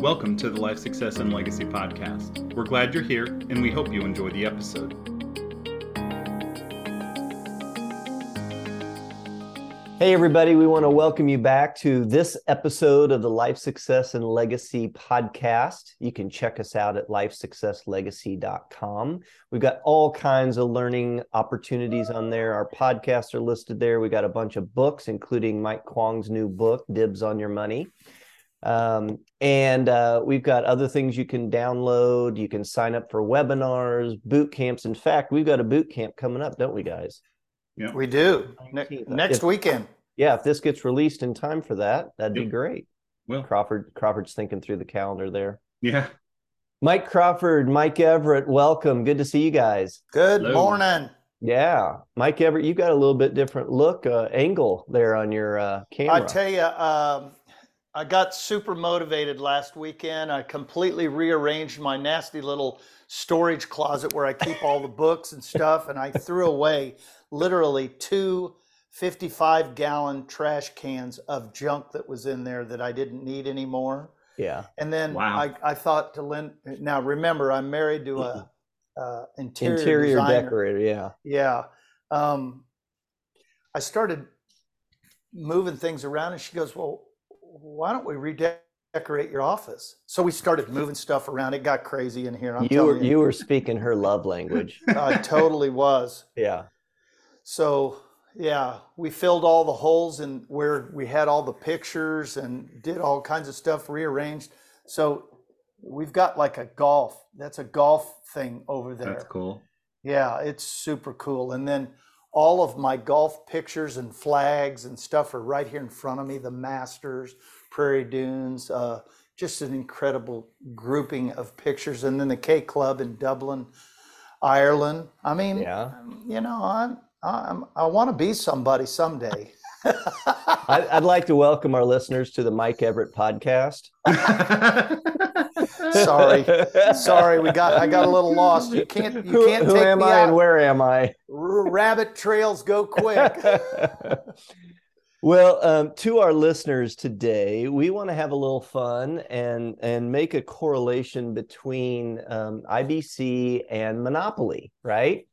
Welcome to the Life Success and Legacy Podcast. We're glad you're here and we hope you enjoy the episode. Hey, everybody, we want to welcome you back to this episode of the Life Success and Legacy podcast. You can check us out at lifesuccesslegacy.com. We've got all kinds of learning opportunities on there. Our podcasts are listed there. We got a bunch of books, including Mike Kwong's new book, Dibs on Your Money. Um, and uh, we've got other things you can download. You can sign up for webinars, boot camps. In fact, we've got a boot camp coming up, don't we, guys? Yeah, we do. Ne- next if, weekend. Yeah, if this gets released in time for that, that'd yep. be great. Well, Crawford Crawford's thinking through the calendar there. Yeah. Mike Crawford, Mike Everett, welcome. Good to see you guys. Good Hello. morning. Yeah, Mike Everett, you got a little bit different look uh, angle there on your uh, camera. I tell you, um, I got super motivated last weekend. I completely rearranged my nasty little storage closet where I keep all the books and stuff, and I threw away literally two 55 gallon trash cans of junk that was in there that I didn't need anymore. Yeah. And then wow. I, I thought to Lynn, now remember, I'm married to a uh, interior, interior designer. decorator. Yeah. Yeah. Um, I started moving things around, and she goes, Well, why don't we redecorate your office? So we started moving stuff around. It got crazy in here. I'm you were you. you were speaking her love language. I totally was. Yeah. So yeah, we filled all the holes and where we had all the pictures and did all kinds of stuff, rearranged. So we've got like a golf. That's a golf thing over there. That's cool. Yeah, it's super cool. And then all of my golf pictures and flags and stuff are right here in front of me the Masters, Prairie Dunes, uh, just an incredible grouping of pictures. And then the K Club in Dublin, Ireland. I mean, yeah. you know, I'm, I'm, I want to be somebody someday. I'd like to welcome our listeners to the Mike Everett podcast. sorry, sorry, we got I got a little lost. You can't you who, can't who take am me I out. and where am I? Rabbit trails go quick. well, um, to our listeners today, we want to have a little fun and and make a correlation between um, IBC and Monopoly, right?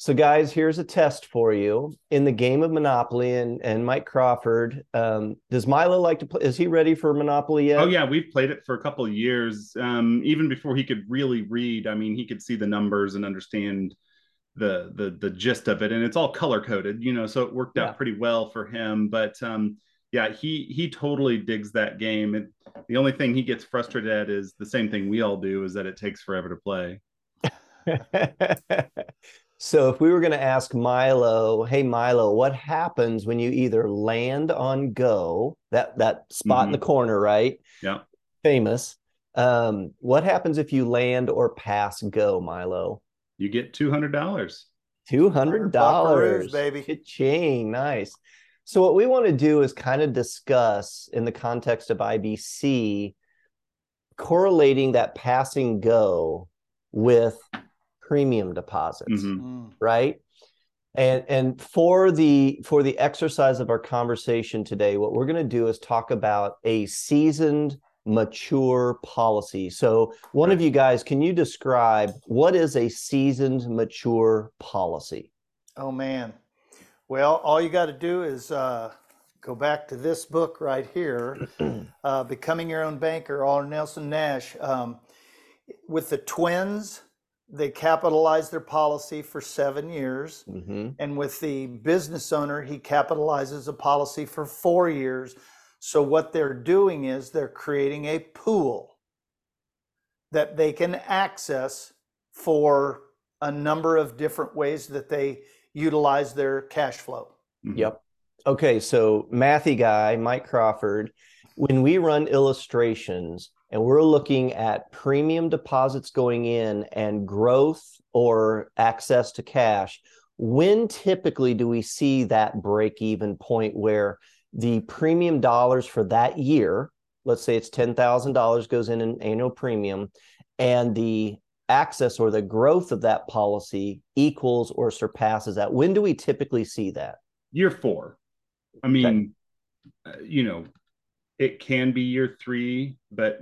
So, guys, here's a test for you in the game of Monopoly. And and Mike Crawford, um, does Milo like to play? Is he ready for Monopoly yet? Oh yeah, we've played it for a couple of years. Um, even before he could really read, I mean, he could see the numbers and understand the the the gist of it, and it's all color coded, you know. So it worked out pretty well for him. But um, yeah, he he totally digs that game. And the only thing he gets frustrated at is the same thing we all do: is that it takes forever to play. So if we were going to ask Milo, hey Milo, what happens when you either land on go, that that spot mm-hmm. in the corner, right? Yeah. Famous. Um, what happens if you land or pass go, Milo? You get two hundred dollars. Two hundred dollars, baby. Cha-ching. Nice. So what we want to do is kind of discuss in the context of IBC correlating that passing go with premium deposits, mm-hmm. right? And and for the for the exercise of our conversation today, what we're going to do is talk about a seasoned mature policy. So, one of you guys, can you describe what is a seasoned mature policy? Oh man. Well, all you got to do is uh, go back to this book right here, uh, "Becoming Your Own Banker," or Nelson Nash. Um, with the twins, they capitalized their policy for seven years. Mm-hmm. And with the business owner, he capitalizes a policy for four years. So, what they're doing is they're creating a pool that they can access for a number of different ways that they utilize their cash flow. Mm-hmm. Yep. Okay. So, Mathy guy, Mike Crawford, when we run illustrations, and we're looking at premium deposits going in and growth or access to cash, when typically do we see that break even point where the premium dollars for that year, let's say it's $10,000 goes in an annual premium, and the access or the growth of that policy equals or surpasses that? When do we typically see that? Year four. I mean, okay. uh, you know, it can be year three, but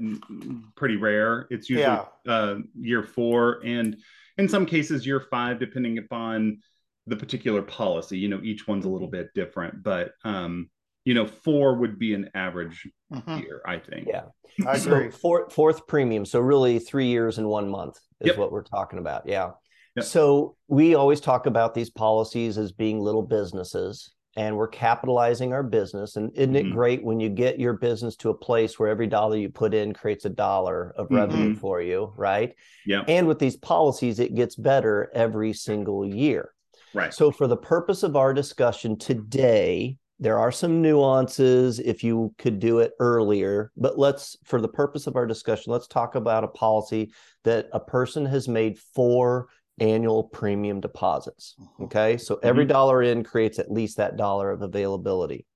pretty rare. It's usually yeah. uh, year four, and in some cases year five, depending upon the particular policy. You know, each one's a little bit different, but um, you know, four would be an average mm-hmm. year, I think. Yeah, I agree. So four, fourth premium, so really three years and one month is yep. what we're talking about. Yeah. Yep. So we always talk about these policies as being little businesses and we're capitalizing our business. And isn't mm-hmm. it great when you get your business to a place where every dollar you put in creates a dollar of revenue mm-hmm. for you, right? Yeah. And with these policies, it gets better every single year. Right. So, for the purpose of our discussion today, there are some nuances if you could do it earlier, but let's, for the purpose of our discussion, let's talk about a policy that a person has made for annual premium deposits. Mm-hmm. Okay. So every mm-hmm. dollar in creates at least that dollar of availability.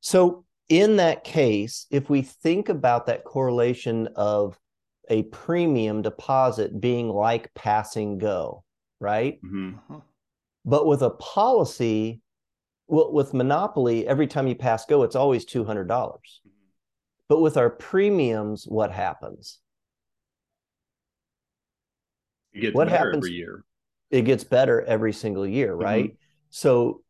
So, in that case, if we think about that correlation of a premium deposit being like passing go, right? Mm-hmm. Uh-huh. But with a policy, well, with Monopoly, every time you pass go, it's always $200. Mm-hmm. But with our premiums, what happens? It gets what happens every year. It gets better every single year, mm-hmm. right? Mm-hmm. So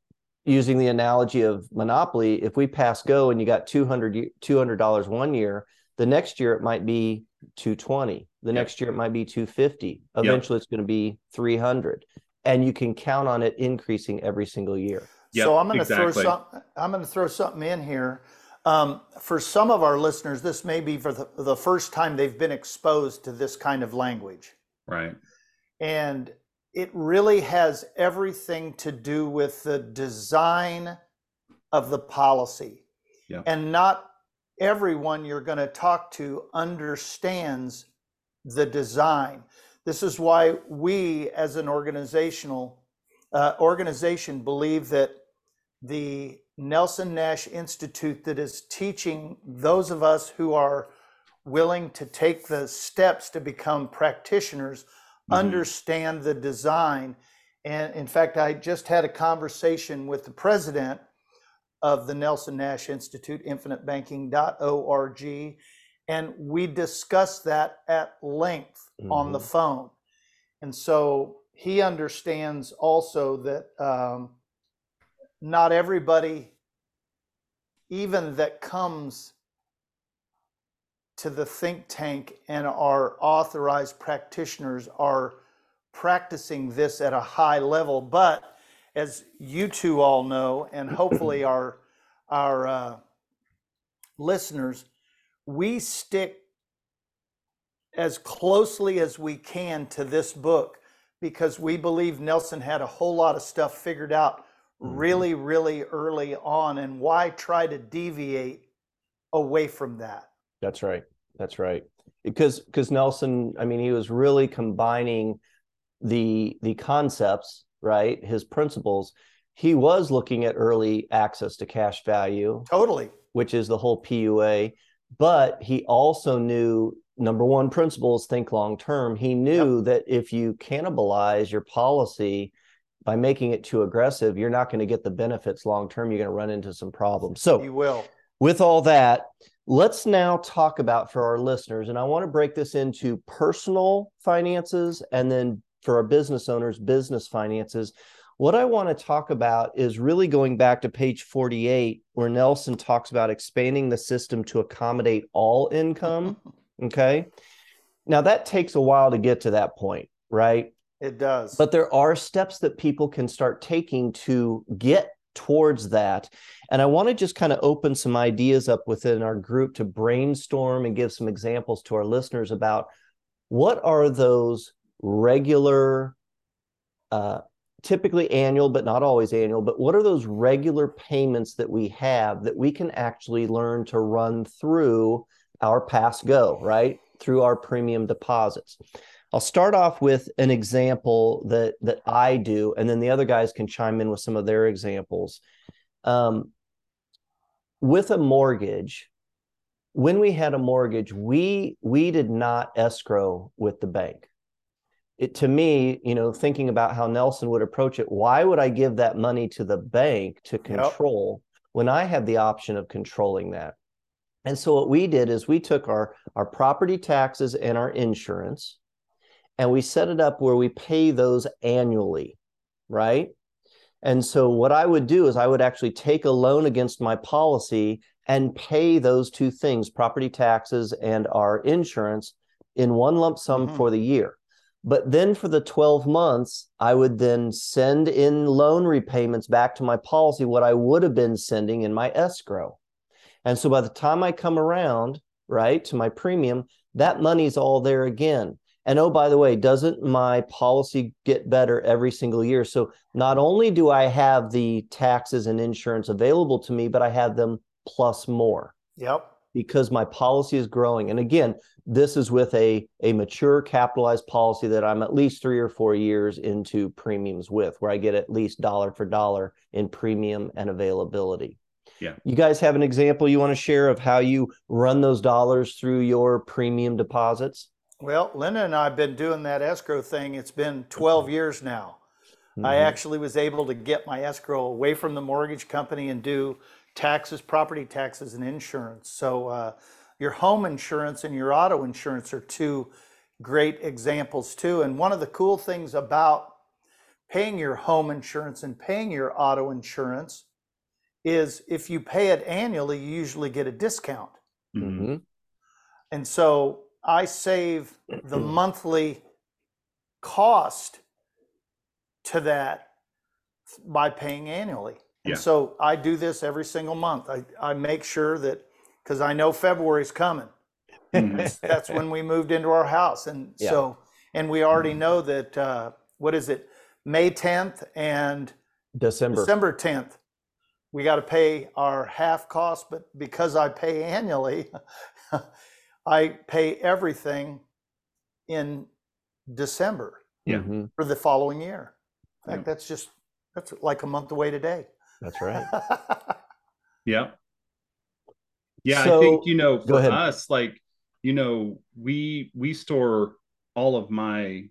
using the analogy of monopoly, if we pass go and you got 200 $200 one year, the next year it might be 220. The yep. next year it might be 250. Eventually yep. it's going to be 300. And you can count on it increasing every single year. Yep, so I'm going to exactly. throw some, I'm going to throw something in here. Um, for some of our listeners, this may be for the, the first time they've been exposed to this kind of language. Right. And it really has everything to do with the design of the policy. Yeah. And not everyone you're going to talk to understands the design. This is why we, as an organizational uh, organization, believe that the Nelson Nash Institute that is teaching those of us who are willing to take the steps to become practitioners mm-hmm. understand the design. And in fact, I just had a conversation with the president of the Nelson Nash Institute, infinitebanking.org, and we discussed that at length mm-hmm. on the mm-hmm. phone. And so he understands also that um, not everybody, even that comes to the think tank and our authorized practitioners are practicing this at a high level. But as you two all know, and hopefully our our uh, listeners, we stick as closely as we can to this book because we believe Nelson had a whole lot of stuff figured out mm-hmm. really, really early on. And why try to deviate away from that? That's right. That's right. Because because Nelson, I mean, he was really combining the the concepts, right? His principles. He was looking at early access to cash value. Totally. Which is the whole PUA. But he also knew number one principles think long term. He knew yep. that if you cannibalize your policy by making it too aggressive, you're not going to get the benefits long term. You're going to run into some problems. So you will. With all that, Let's now talk about for our listeners, and I want to break this into personal finances and then for our business owners, business finances. What I want to talk about is really going back to page 48, where Nelson talks about expanding the system to accommodate all income. Okay. Now, that takes a while to get to that point, right? It does. But there are steps that people can start taking to get towards that. And I want to just kind of open some ideas up within our group to brainstorm and give some examples to our listeners about what are those regular, uh, typically annual, but not always annual, but what are those regular payments that we have that we can actually learn to run through our pass go, right? Through our premium deposits. I'll start off with an example that that I do, and then the other guys can chime in with some of their examples. Um, with a mortgage, when we had a mortgage, we we did not escrow with the bank. It to me, you know, thinking about how Nelson would approach it, why would I give that money to the bank to control yep. when I have the option of controlling that? And so what we did is we took our our property taxes and our insurance and we set it up where we pay those annually, right? And so what I would do is I would actually take a loan against my policy and pay those two things, property taxes and our insurance in one lump sum mm-hmm. for the year. But then for the 12 months, I would then send in loan repayments back to my policy, what I would have been sending in my escrow. And so by the time I come around, right, to my premium, that money's all there again. And oh, by the way, doesn't my policy get better every single year? So not only do I have the taxes and insurance available to me, but I have them plus more. Yep. Because my policy is growing. And again, this is with a, a mature capitalized policy that I'm at least three or four years into premiums with, where I get at least dollar for dollar in premium and availability. Yeah. You guys have an example you want to share of how you run those dollars through your premium deposits? Well, Linda and I have been doing that escrow thing. It's been 12 years now. Mm-hmm. I actually was able to get my escrow away from the mortgage company and do taxes, property taxes, and insurance. So, uh, your home insurance and your auto insurance are two great examples, too. And one of the cool things about paying your home insurance and paying your auto insurance is if you pay it annually, you usually get a discount. Mm-hmm. And so I save the monthly cost to that by paying annually. And yeah. so I do this every single month. I, I make sure that because I know February's coming. Mm-hmm. that's, that's, when we moved into our house. And yeah. so, and we already mm-hmm. know that, uh, what is it, May 10th and December. December 10th. We got to pay our half cost, but because I pay annually, I pay everything in December yeah. Mm-hmm. for the following year. In fact, yeah. that's just that's like a month away today. That's right. yeah. Yeah, so, I think you know for us, like you know, we we store all of my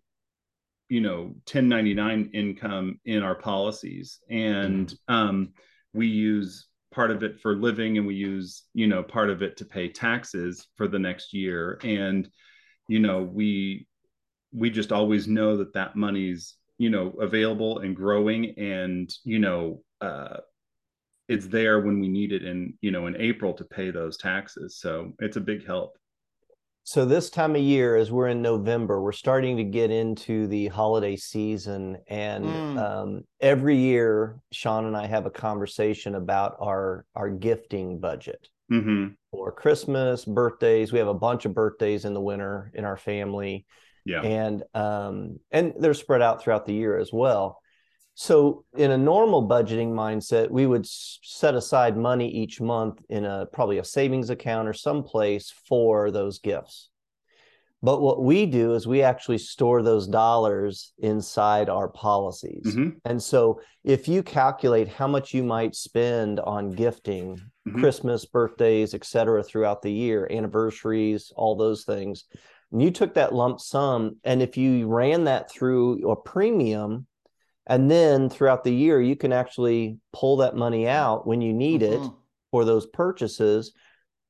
you know 1099 income in our policies and um we use part of it for living and we use you know part of it to pay taxes for the next year. And you know we we just always know that that money's you know available and growing. And you know uh it's there when we need it in you know in april to pay those taxes. So it's a big help so this time of year, as we're in November, we're starting to get into the holiday season, and mm. um, every year, Sean and I have a conversation about our our gifting budget mm-hmm. for Christmas, birthdays. We have a bunch of birthdays in the winter in our family, yeah, and um, and they're spread out throughout the year as well. So, in a normal budgeting mindset, we would set aside money each month in a probably a savings account or someplace for those gifts. But what we do is we actually store those dollars inside our policies. Mm-hmm. And so, if you calculate how much you might spend on gifting, mm-hmm. Christmas, birthdays, et cetera, throughout the year, anniversaries, all those things, and you took that lump sum, and if you ran that through a premium, and then throughout the year, you can actually pull that money out when you need mm-hmm. it for those purchases,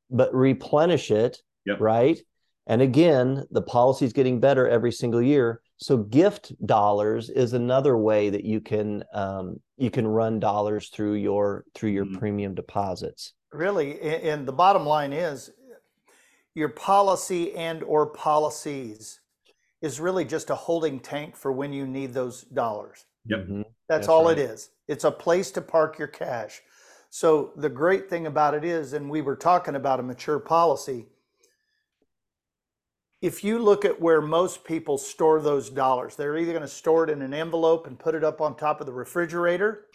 but replenish it, yep. right? And again, the policy is getting better every single year. So gift dollars is another way that you can um, you can run dollars through your through your mm-hmm. premium deposits. Really, and the bottom line is your policy and or policies is really just a holding tank for when you need those dollars. Yep. Mm-hmm. That's, That's, all right. it is. It's a place to park your cash. So the great thing about it is, and we were talking about a mature policy. If you look at where most people store those dollars, they're either going to store it in an envelope and put it up on top of the refrigerator,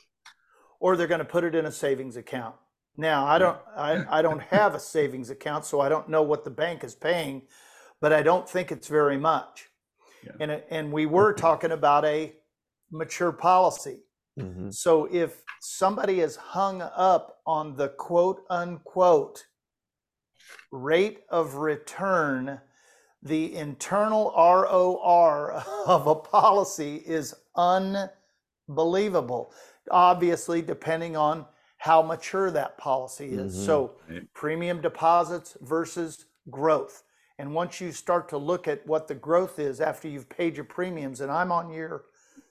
or they're going to put it in a savings account. Now, I don't, I, I don't have a savings account, so I don't know what the bank is paying, but I don't think it's very much. Yeah. And, and we were talking about a mature policy. Mm-hmm. So if somebody is hung up on the quote unquote rate of return, the internal ROR of a policy is unbelievable. Obviously, depending on how mature that policy is. Mm-hmm. So, premium deposits versus growth. And once you start to look at what the growth is after you've paid your premiums, and I'm on year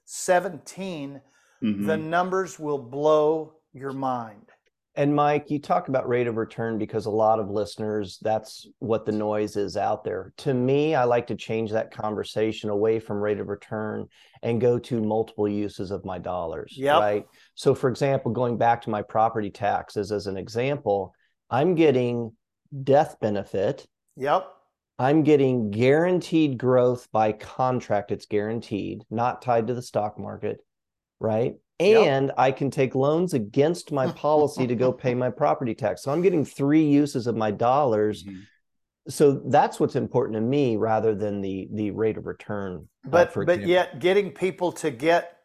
17, mm-hmm. the numbers will blow your mind. And Mike, you talk about rate of return because a lot of listeners, that's what the noise is out there. To me, I like to change that conversation away from rate of return and go to multiple uses of my dollars. Yep. Right. So, for example, going back to my property taxes as an example, I'm getting death benefit. Yep. I'm getting guaranteed growth by contract. It's guaranteed, not tied to the stock market. Right and yep. I can take loans against my policy to go pay my property tax. So I'm getting three uses of my dollars. Mm-hmm. So that's what's important to me rather than the the rate of return. But uh, but yet getting people to get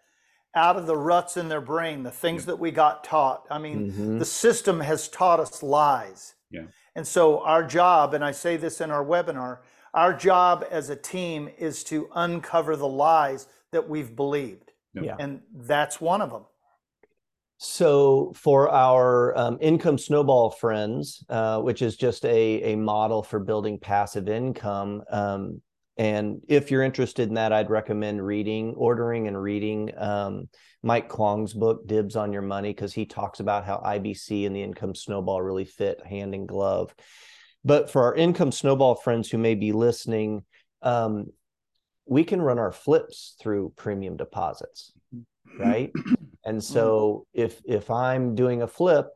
out of the ruts in their brain, the things yeah. that we got taught. I mean, mm-hmm. the system has taught us lies. Yeah. And so our job, and I say this in our webinar, our job as a team is to uncover the lies that we've believed. Yeah. And that's one of them. So, for our um, income snowball friends, uh, which is just a, a model for building passive income, um, and if you're interested in that, I'd recommend reading, ordering, and reading um, Mike Kwong's book, Dibs on Your Money, because he talks about how IBC and the income snowball really fit hand in glove. But for our income snowball friends who may be listening, um, we can run our flips through premium deposits right and so if if i'm doing a flip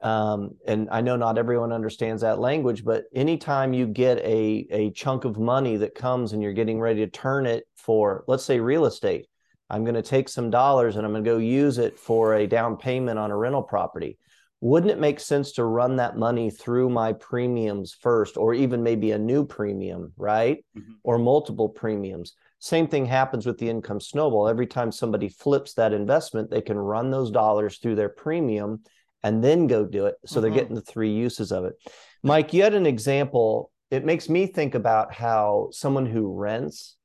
um, and i know not everyone understands that language but anytime you get a a chunk of money that comes and you're getting ready to turn it for let's say real estate i'm going to take some dollars and i'm going to go use it for a down payment on a rental property. Wouldn't it make sense to run that money through my premiums first or even maybe a new premium right? Mm-hmm. or multiple premiums. Same thing happens with the income snowball. Every time somebody flips that investment they can run those dollars through their premium and then go do it so mm-hmm. they're getting the three uses of it mike you had an example it makes me think about how someone who rents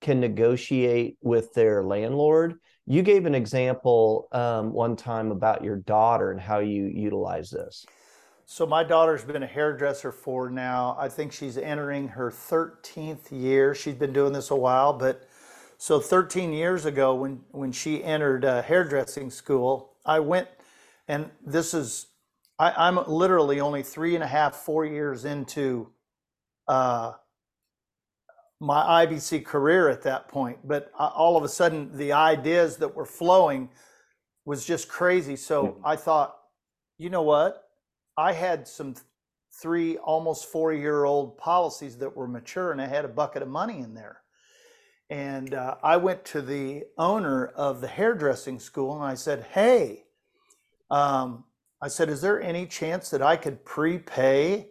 can negotiate with their landlord you gave an example um, one time about your daughter and how you utilize this. So my daughter's been a hairdresser for now. I think she's entering her 13th year. She's been doing this a while, but so 13 years ago, when when she entered uh, hairdressing school, I went, and this is, I, am literally only three and a half, four years into uh, my IBC career at that point. But uh, all of a sudden, the ideas that were flowing was just crazy. So I thought, you know what? I had some three, almost four year old policies that were mature, and I had a bucket of money in there. And uh, I went to the owner of the hairdressing school and I said, Hey, um, I said, is there any chance that I could prepay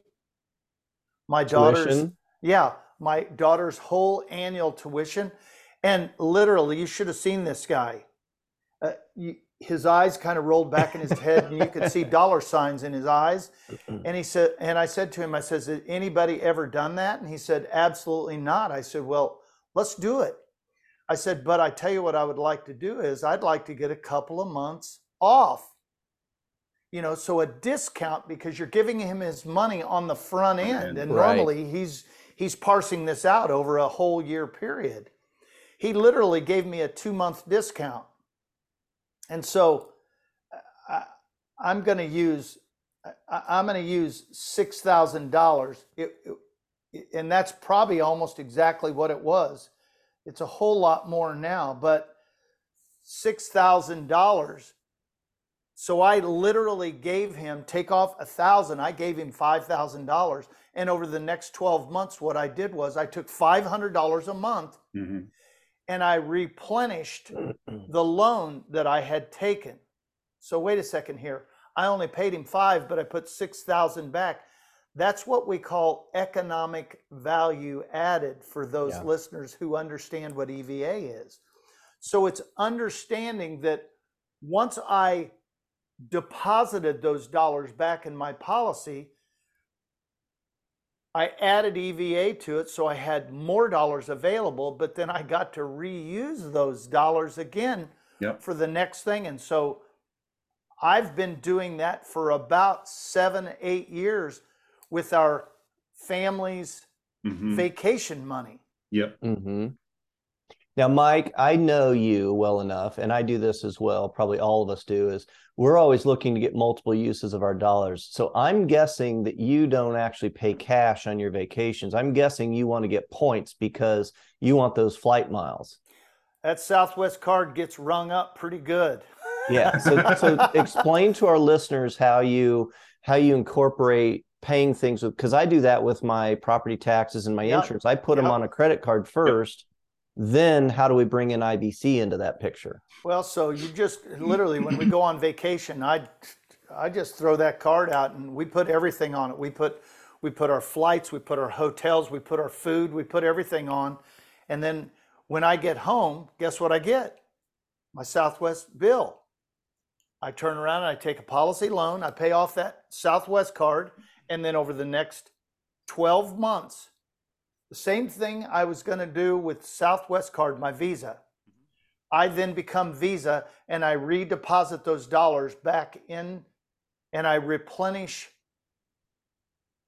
my daughter's? Tuition? Yeah, my daughter's whole annual tuition. And literally, you should have seen this guy. Uh, you, his eyes kind of rolled back in his head, and you could see dollar signs in his eyes. And he said, and I said to him, I says, "Has anybody ever done that?" And he said, "Absolutely not." I said, "Well, let's do it." I said, "But I tell you what, I would like to do is I'd like to get a couple of months off." You know, so a discount because you're giving him his money on the front end, and right. normally he's he's parsing this out over a whole year period. He literally gave me a two month discount. And so uh, I, am going to use I'm going to use six thousand dollars, and that's probably almost exactly what it was. It's a whole lot more now, but six thousand dollars. So I literally gave him take off a thousand. I gave him five thousand dollars, and over the next 12 months, what I did was I took $500 a month mm-hmm. and I replenished the loan that I had taken. So wait a second here. I only paid him five, but I put 6,000 back. That's what we call economic value added for those yeah. listeners who understand what EVA is. So it's understanding that once I deposited those dollars back in my policy, I added EVA to it so I had more dollars available, but then I got to reuse those dollars again yep. for the next thing. And so I've been doing that for about seven, eight years with our family's Mhm. vacation money. Yep. hmm Now, Mike, I know you well enough, and I do this as well. Probably all of us do. Is we're always looking to get multiple uses of our dollars. So I'm guessing that you don't actually pay cash on your vacations. I'm guessing you want to get points because you want those flight miles. That Southwest card gets rung up pretty good. Yeah. So, so explain to our listeners how you how you incorporate paying things with because I do that with my property taxes and my Yep. insurance. I put them on a credit card first. Then how do we bring in IBC into that picture? Well, so you just literally when we go on vacation, I I just throw that card out and we put everything on it. We put we put our flights, we put our hotels, we put our food, we put everything on. And then when I get home, guess what I get? My Southwest bill. I turn around and I take a policy loan, I pay off that Southwest card, and then over the next 12 months, the same thing I was going to do with Southwest card, my Visa. Mm-hmm. I then become Visa and I redeposit those dollars back in and I replenish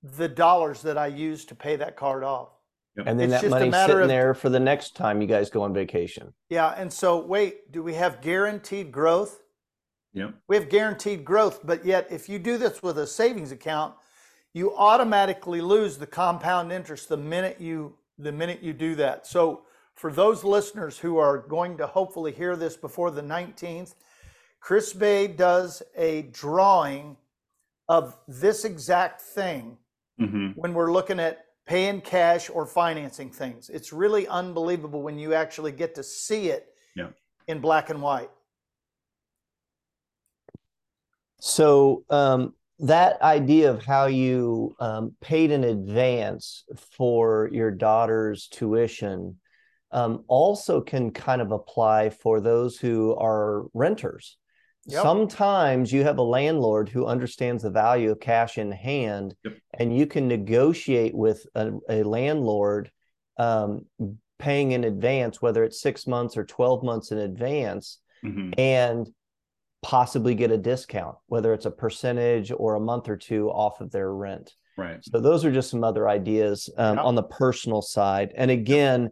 the dollars that I use to pay that card off. And then It's that just a money's matter sitting of- there for the next time you guys go on vacation. Yeah. And so, wait, do we have guaranteed growth? Yep. We have guaranteed growth, but yet if you do this with a savings account, you automatically lose the compound interest the minute you the minute you do that. So for those listeners who are going to hopefully hear this before the 19th, Chris Bay does a drawing of this exact thing hmm when we're looking at paying cash or financing things. It's really unbelievable when you actually get to see it Yeah. in black and white. So um, that idea of how you um, paid in advance for your daughter's tuition um, also can kind of apply for those who are renters. Yep. Sometimes you have a landlord who understands the value of cash in hand, Yep. and you can negotiate with a, a landlord um, paying in advance, whether it's six months or 12 months in advance hmm and possibly get a discount, whether it's a percentage or a month or two off of their rent. Right. So those are just some other ideas um, Yeah. on the personal side. And again,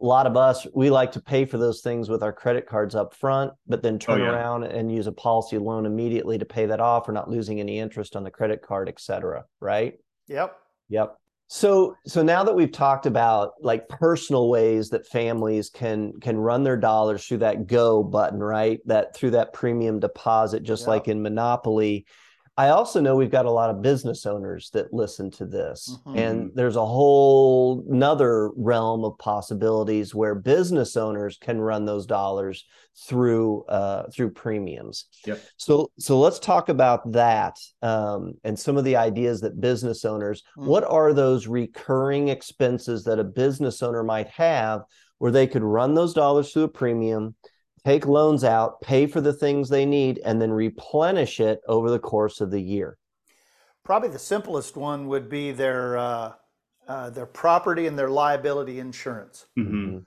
a lot of us we like to pay for those things with our credit cards up front, but then turn yeah. around and use a policy loan immediately to pay that off. We're not losing any interest on the credit card, et cetera. Right? Yep. Yep. So so now that we've talked about like personal ways that families can can run their dollars through that go button, right? That through that premium deposit just Yeah. like in Monopoly. I also know we've got a lot of business owners that listen to this. Mhm. And there's a whole another realm of possibilities where business owners can run those dollars through uh through premiums. Yep. So so let's talk about that um, and some of the ideas that business owners. Mm. What are those recurring expenses that a business owner might have where they could run those dollars through a premium, take loans out, pay for the things they need, and then replenish it over the course of the year? Probably the simplest one would be their uh, uh, their property and their liability insurance. hmm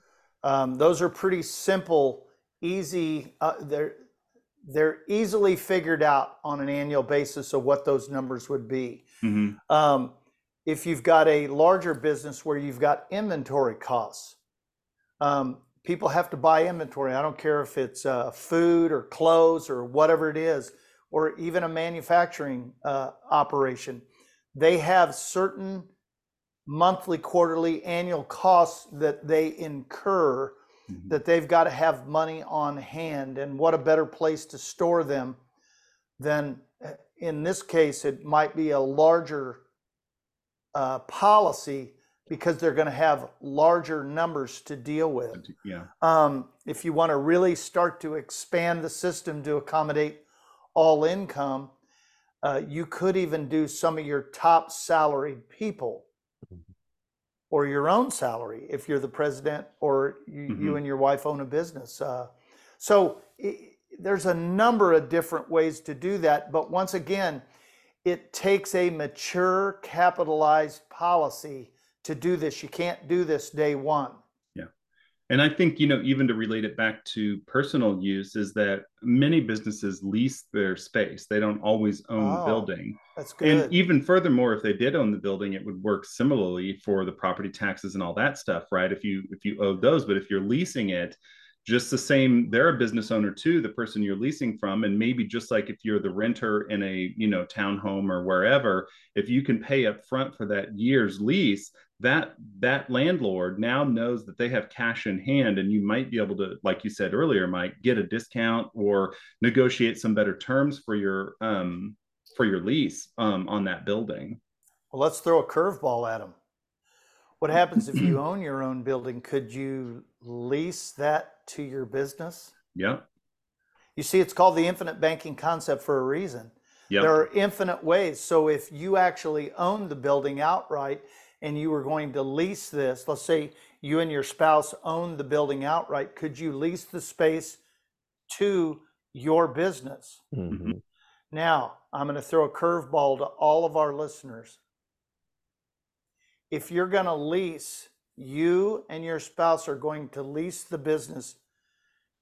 Um, those are pretty simple, easy. Uh, they're they're easily figured out on an annual basis of what those numbers would be. hmm Um, if you've got a larger business where you've got inventory costs, um, people have to buy inventory. I don't care if it's uh, food or clothes or whatever it is, or even a manufacturing uh, operation. They have certain monthly, quarterly, annual costs that they incur Mhm. that they've got to have money on hand. And what a better place to store them than, uh, in this case, it might be a larger uh, policy because they're going to have larger numbers to deal with. Yeah. Um, if you want to really start to expand the system to accommodate all income, uh, you could even do some of your top salaried people or your own salary if you're the president or you, you Mhm. and your wife own a business. Uh, so i there's a number of different ways to do that. But once again, it takes a mature, capitalized policy to do this. You can't do this day one. Yeah. And I think, you know, even to relate it back to personal use, is that many businesses lease their space. They don't always own oh, the building. That's good. And even furthermore, if they did own the building, it would work similarly for the property taxes and all that stuff, right? If you if you owe those, but if you're leasing it, just the same, they're a business owner too, the person you're leasing from. And maybe just like if you're the renter in a, you know, townhome or wherever, if you can pay up front for that year's lease, that that landlord now knows that they have cash in hand and you might be able to like you said earlier mike get a discount or negotiate some better terms for your um for your lease um on that building. Well let's throw a curveball at them what happens if you own your own building? Could you lease that to your business? Yeah you see it's called the infinite banking concept for a reason. Yep. there are infinite ways. So if you actually own the building outright and you were going to lease this, let's say you and your spouse own the building outright, could you lease the space to your business? Mm-hmm. Now, I'm going to throw a curveball to all of our listeners. If you're going to lease, you and your spouse are going to lease the business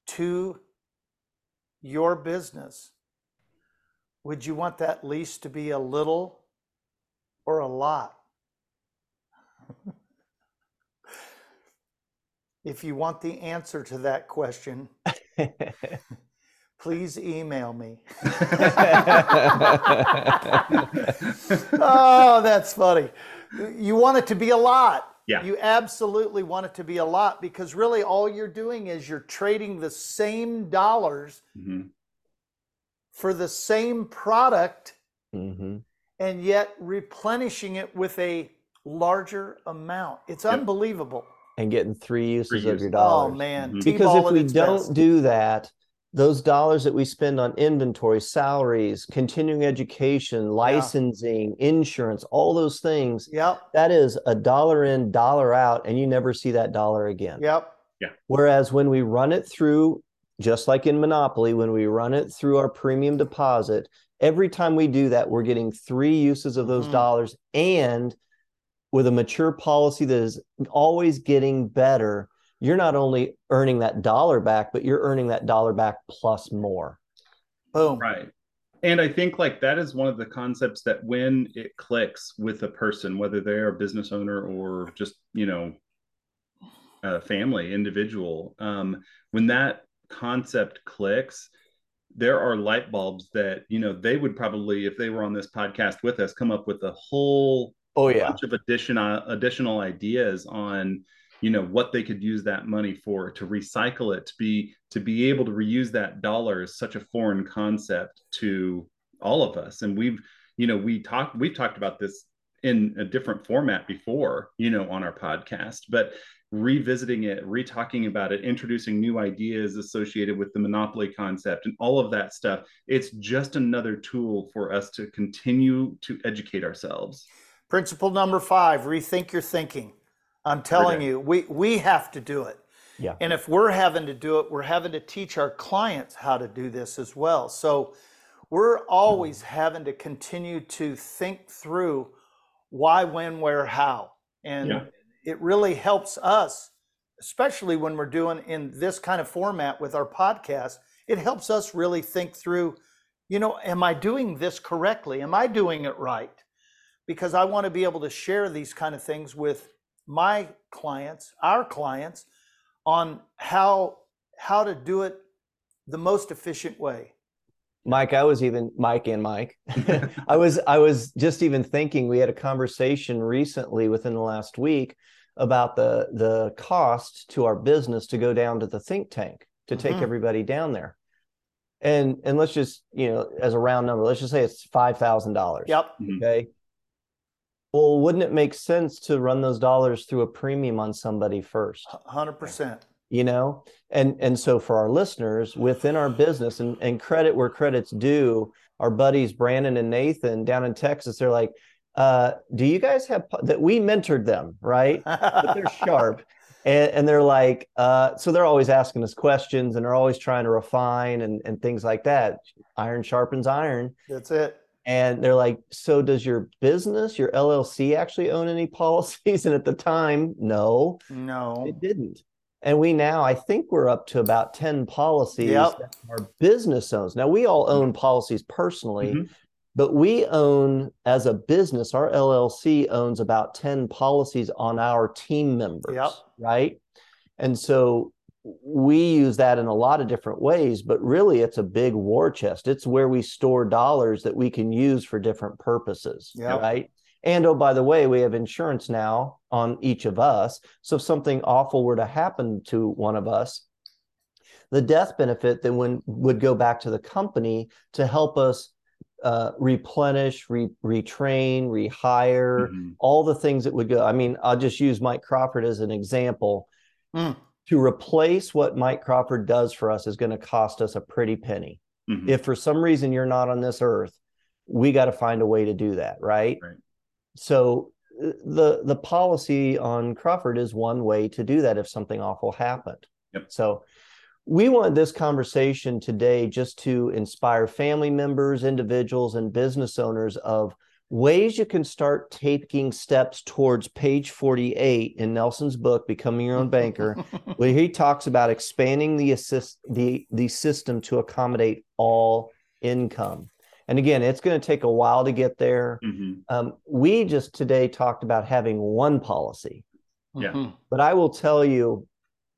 to your business. Would you want that lease to be a little or a lot? If you want the answer to that question, please email me. oh, that's funny. You want it to be a lot. Yeah. You absolutely want it to be a lot because really all you're doing is you're trading the same dollars mm-hmm. for the same product mm-hmm. and yet replenishing it with a larger amount. It's yep. unbelievable. And getting three uses, three uses. of your dollars. Oh man! Mm-hmm. Because if we don't best. do that, those dollars that we spend on inventory, salaries, continuing education, licensing, yeah. insurance, all those things. Yep. That is a dollar in, dollar out, and you never see that dollar again. Yep. Yeah. Whereas when we run it through, just like in Monopoly, when we run it through our premium deposit, every time we do that, we're getting three uses of those mm-hmm. dollars and with a mature policy that is always getting better, you're not only earning that dollar back, but you're earning that dollar back plus more. Boom. Right. And I think like that is one of the concepts that when it clicks with a person, whether they are a business owner or just, you know, a family, individual, um, when that concept clicks, there are light bulbs that, you know, they would probably, if they were on this podcast with us, come up with a whole oh yeah. bunch of additional uh, additional ideas on you know what they could use that money for to recycle it to be to be able to reuse that dollar is such a foreign concept to all of us. And we've you know we talked we've talked about this in a different format before you know on our podcast but revisiting it re-talking about it introducing new ideas associated with the monopoly concept and all of that stuff it's just another tool for us to continue to educate ourselves Principle number five, rethink your thinking. I'm telling you, we, we have to do it. Yeah. And if we're having to do it, we're having to teach our clients how to do this as well. So we're always mm-hmm. having to continue to think through why, when, where, how. And yeah. it really helps us, especially when we're doing in this kind of format with our podcast. It helps us really think through, you know, am I doing this correctly? Am I doing it right? Because I want to be able to share these kind of things with my clients, our clients, on how how to do it the most efficient way. Mike, I was even Mike and Mike. I was I was just even thinking we had a conversation recently within the last week about the the cost to our business to go down to the think tank to take mm-hmm. everybody down there. And and let's just, you know, as a round number, let's just say it's five thousand dollars. Yep. Okay well, wouldn't it make sense to run those dollars through a premium on somebody first? Hundred percent. You know, and and so for our listeners within our business, and and credit where credit's due, our buddies Brandon and Nathan down in Texas, they're like, uh, "Do you guys have that?" We mentored them, right? but they're sharp. And, and, they're like, uh, so they're always asking us questions and they're always trying to refine and, and things like that. Iron sharpens iron. That's it. And they're like, so does your business, your LLC actually own any policies? And at the time, no, no, it didn't. And we now, I think we're up to about 10 policies Yep. that our business owns. Now, we all own policies personally, Mhm. but we own, as a business, our LLC owns about 10 policies on our team members, Yep. right? And so we use that in a lot of different ways, but really it's a big war chest. It's where we store dollars that we can use for different purposes, Yep. right? And oh, by the way, we have insurance now on each of us. So if something awful were to happen to one of us, the death benefit then when, would go back to the company to help us uh, replenish, re- retrain, rehire, Mhm. all the things that would go. I mean, I'll just use Mike Crawford as an example. Mm. To replace what Mike Crawford does for us is going to cost us a pretty penny. Mhm. If for some reason you're not on this earth, we got to find a way to do that, right? Right. So the the policy on Crawford is one way to do that if something awful happened. Yep. So we want this conversation today just to inspire family members, individuals, and business owners of ways you can start taking steps towards page 48 in Nelson's book, Becoming Your Own Banker, where he talks about expanding the assist the the system to accommodate all income. And again, it's going to take a while to get there. Mhm. Um, we just today talked about having one policy, Yeah. Mhm. but I will tell you,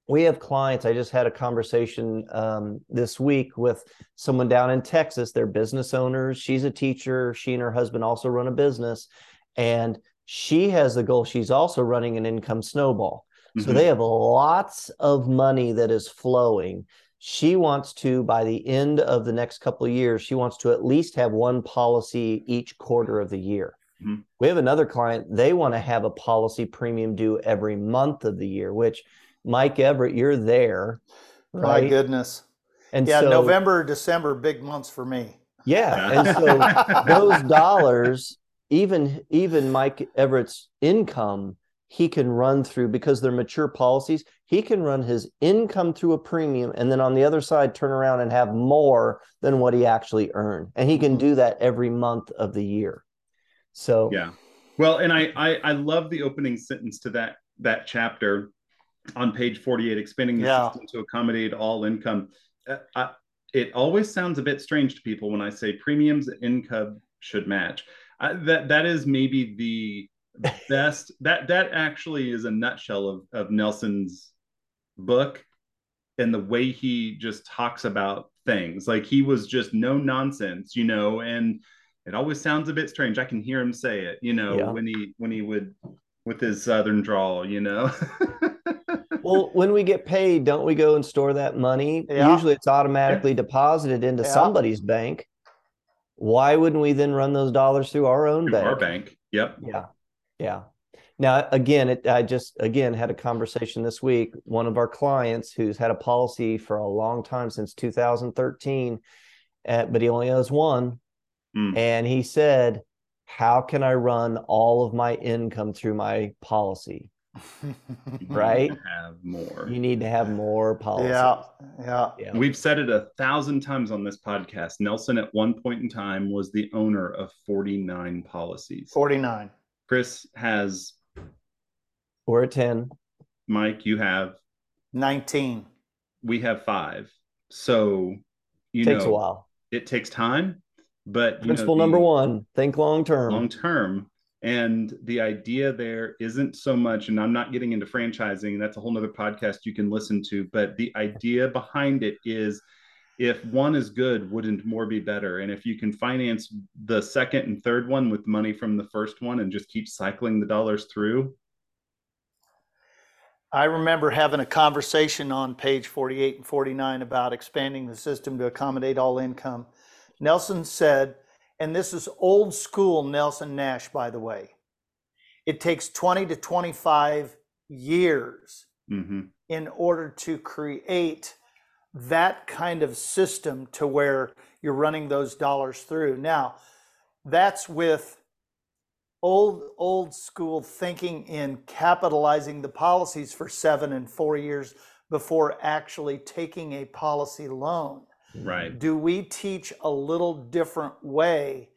we have clients. I just had a conversation um, this week with someone down in Texas. They're business owners. She's a teacher. She and her husband also run a business, and she has the goal. She's also running an income snowball. So Mhm. they have lots of money that is flowing. She wants to, by the end of the next couple of years, she wants to at least have one policy each quarter of the year. Mhm. We have another client, they want to have a policy premium due every month of the year, which Mike Everett, you're there. My goodness. And Yeah, so, November, December, big months for me. Yeah. And so those dollars, even even Mike Everett's income, he can run through because they're mature policies. He can run his income through a premium, and then on the other side, turn around and have more than what he actually earned, and he can Mhm. do that every month of the year. So Yeah. Well, and I, I I love the opening sentence to that that chapter on page 48, expanding the Yeah. system to accommodate all income. Uh, I, it always sounds a bit strange to people when I say premiums income should match. I, that that is maybe the best. that that actually is a nutshell of of Nelson's book and the way he just talks about things. Like he was just no nonsense, you know, and it always sounds a bit strange. I can hear him say it, you know, Yeah. when he when he would with his southern drawl, you know. well, when we get paid, don't we go and store that money? Yeah. Usually, it's automatically deposited into Yeah. somebody's bank. Why wouldn't we then run those dollars through our own bank? Our bank. Yep. Yeah. Yeah. Now, again, it, I just again had a conversation this week. One of our clients who's had a policy for a long time since 2013, uh, but he only has one. Mm. And he said, How can I run all of my income through my policy? Right? Have more. You need to have more policies. yeah, yeah. Yeah. We've said it a thousand times on this podcast. Nelson, at one point in time, was the owner of 49 policies. 49. Chris has, We're at 10. Mike, you have, 19. we have five. So, you Takes know, a while. it takes time, but you know, Principle number one think long term. long term. And the idea there isn't so much, and I'm not getting into franchising, and that's a whole nother podcast you can listen to. But the idea behind it is if one is good, wouldn't more be better? And if you can finance the second and third one with money from the first one and just keep cycling the dollars through, I remember having a conversation on page 48 and 49 about expanding the system to accommodate all income. Nelson said, and this is old school Nelson Nash, by the way, it takes 20 to 25 years hmm in order to create that kind of system to where you're running those dollars through. Now, that's with old old school thinking in capitalizing the policies for 7 and 4 years before actually taking a policy loan. Right. Do we teach a little different way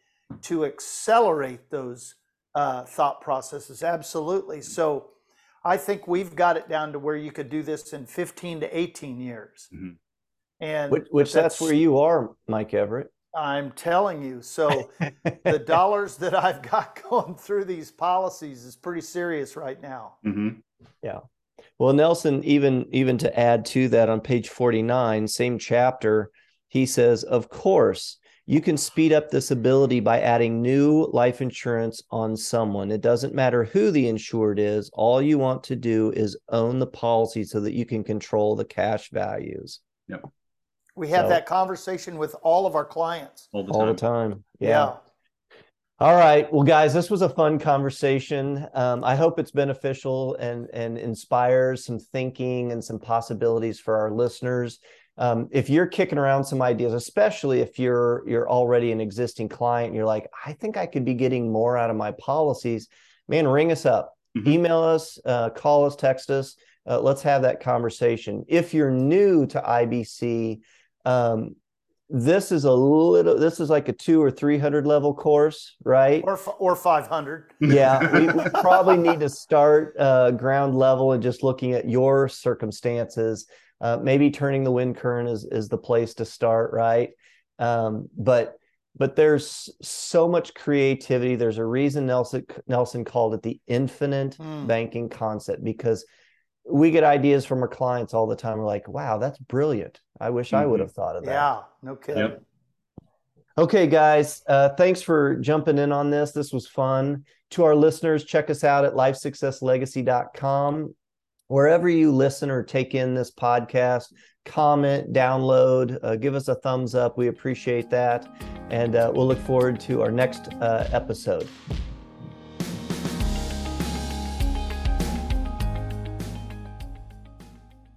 to accelerate those uh, thought processes? Absolutely. So, I think we've got it down to where you could do this in 15 to 18 years. Mm-hmm. And which, which that's, that's where you are, Mike Everett. I'm telling you. So the dollars that I've got going through these policies is pretty serious right now. Mm-hmm. Yeah. Well, Nelson, even even to add to that on page 49, same chapter, he says, of course, you can speed up this ability by adding new life insurance on someone. It doesn't matter who the insured is. All you want to do is own the policy so that you can control the cash values. Yep. We have so, that conversation with all of our clients all the time. All the time. Yeah. yeah. All right. Well, guys, this was a fun conversation. Um, I hope it's beneficial and and inspires some thinking and some possibilities for our listeners. Um, if you're kicking around some ideas, especially if you're you're already an existing client, you're like, I think I could be getting more out of my policies. Man, ring us up, mm-hmm. email us, uh, call us, text us. Uh, let's have that conversation. If you're new to IBC, um, this is a little this is like a two or three hundred level course right or or 500 yeah we, we probably need to start uh, ground level and just looking at your circumstances uh, maybe turning the wind current is, is the place to start right um, but but there's so much creativity there's a reason nelson nelson called it the infinite mm. banking concept because we get ideas from our clients all the time. We're like, wow, that's brilliant. I wish mm-hmm. I would have thought of that. Yeah, no kidding. Yep. Okay, guys, uh, thanks for jumping in on this. This was fun. To our listeners, check us out at lifesuccesslegacy.com. Wherever you listen or take in this podcast, comment, download, uh, give us a thumbs up. We appreciate that. And uh, we'll look forward to our next uh, episode.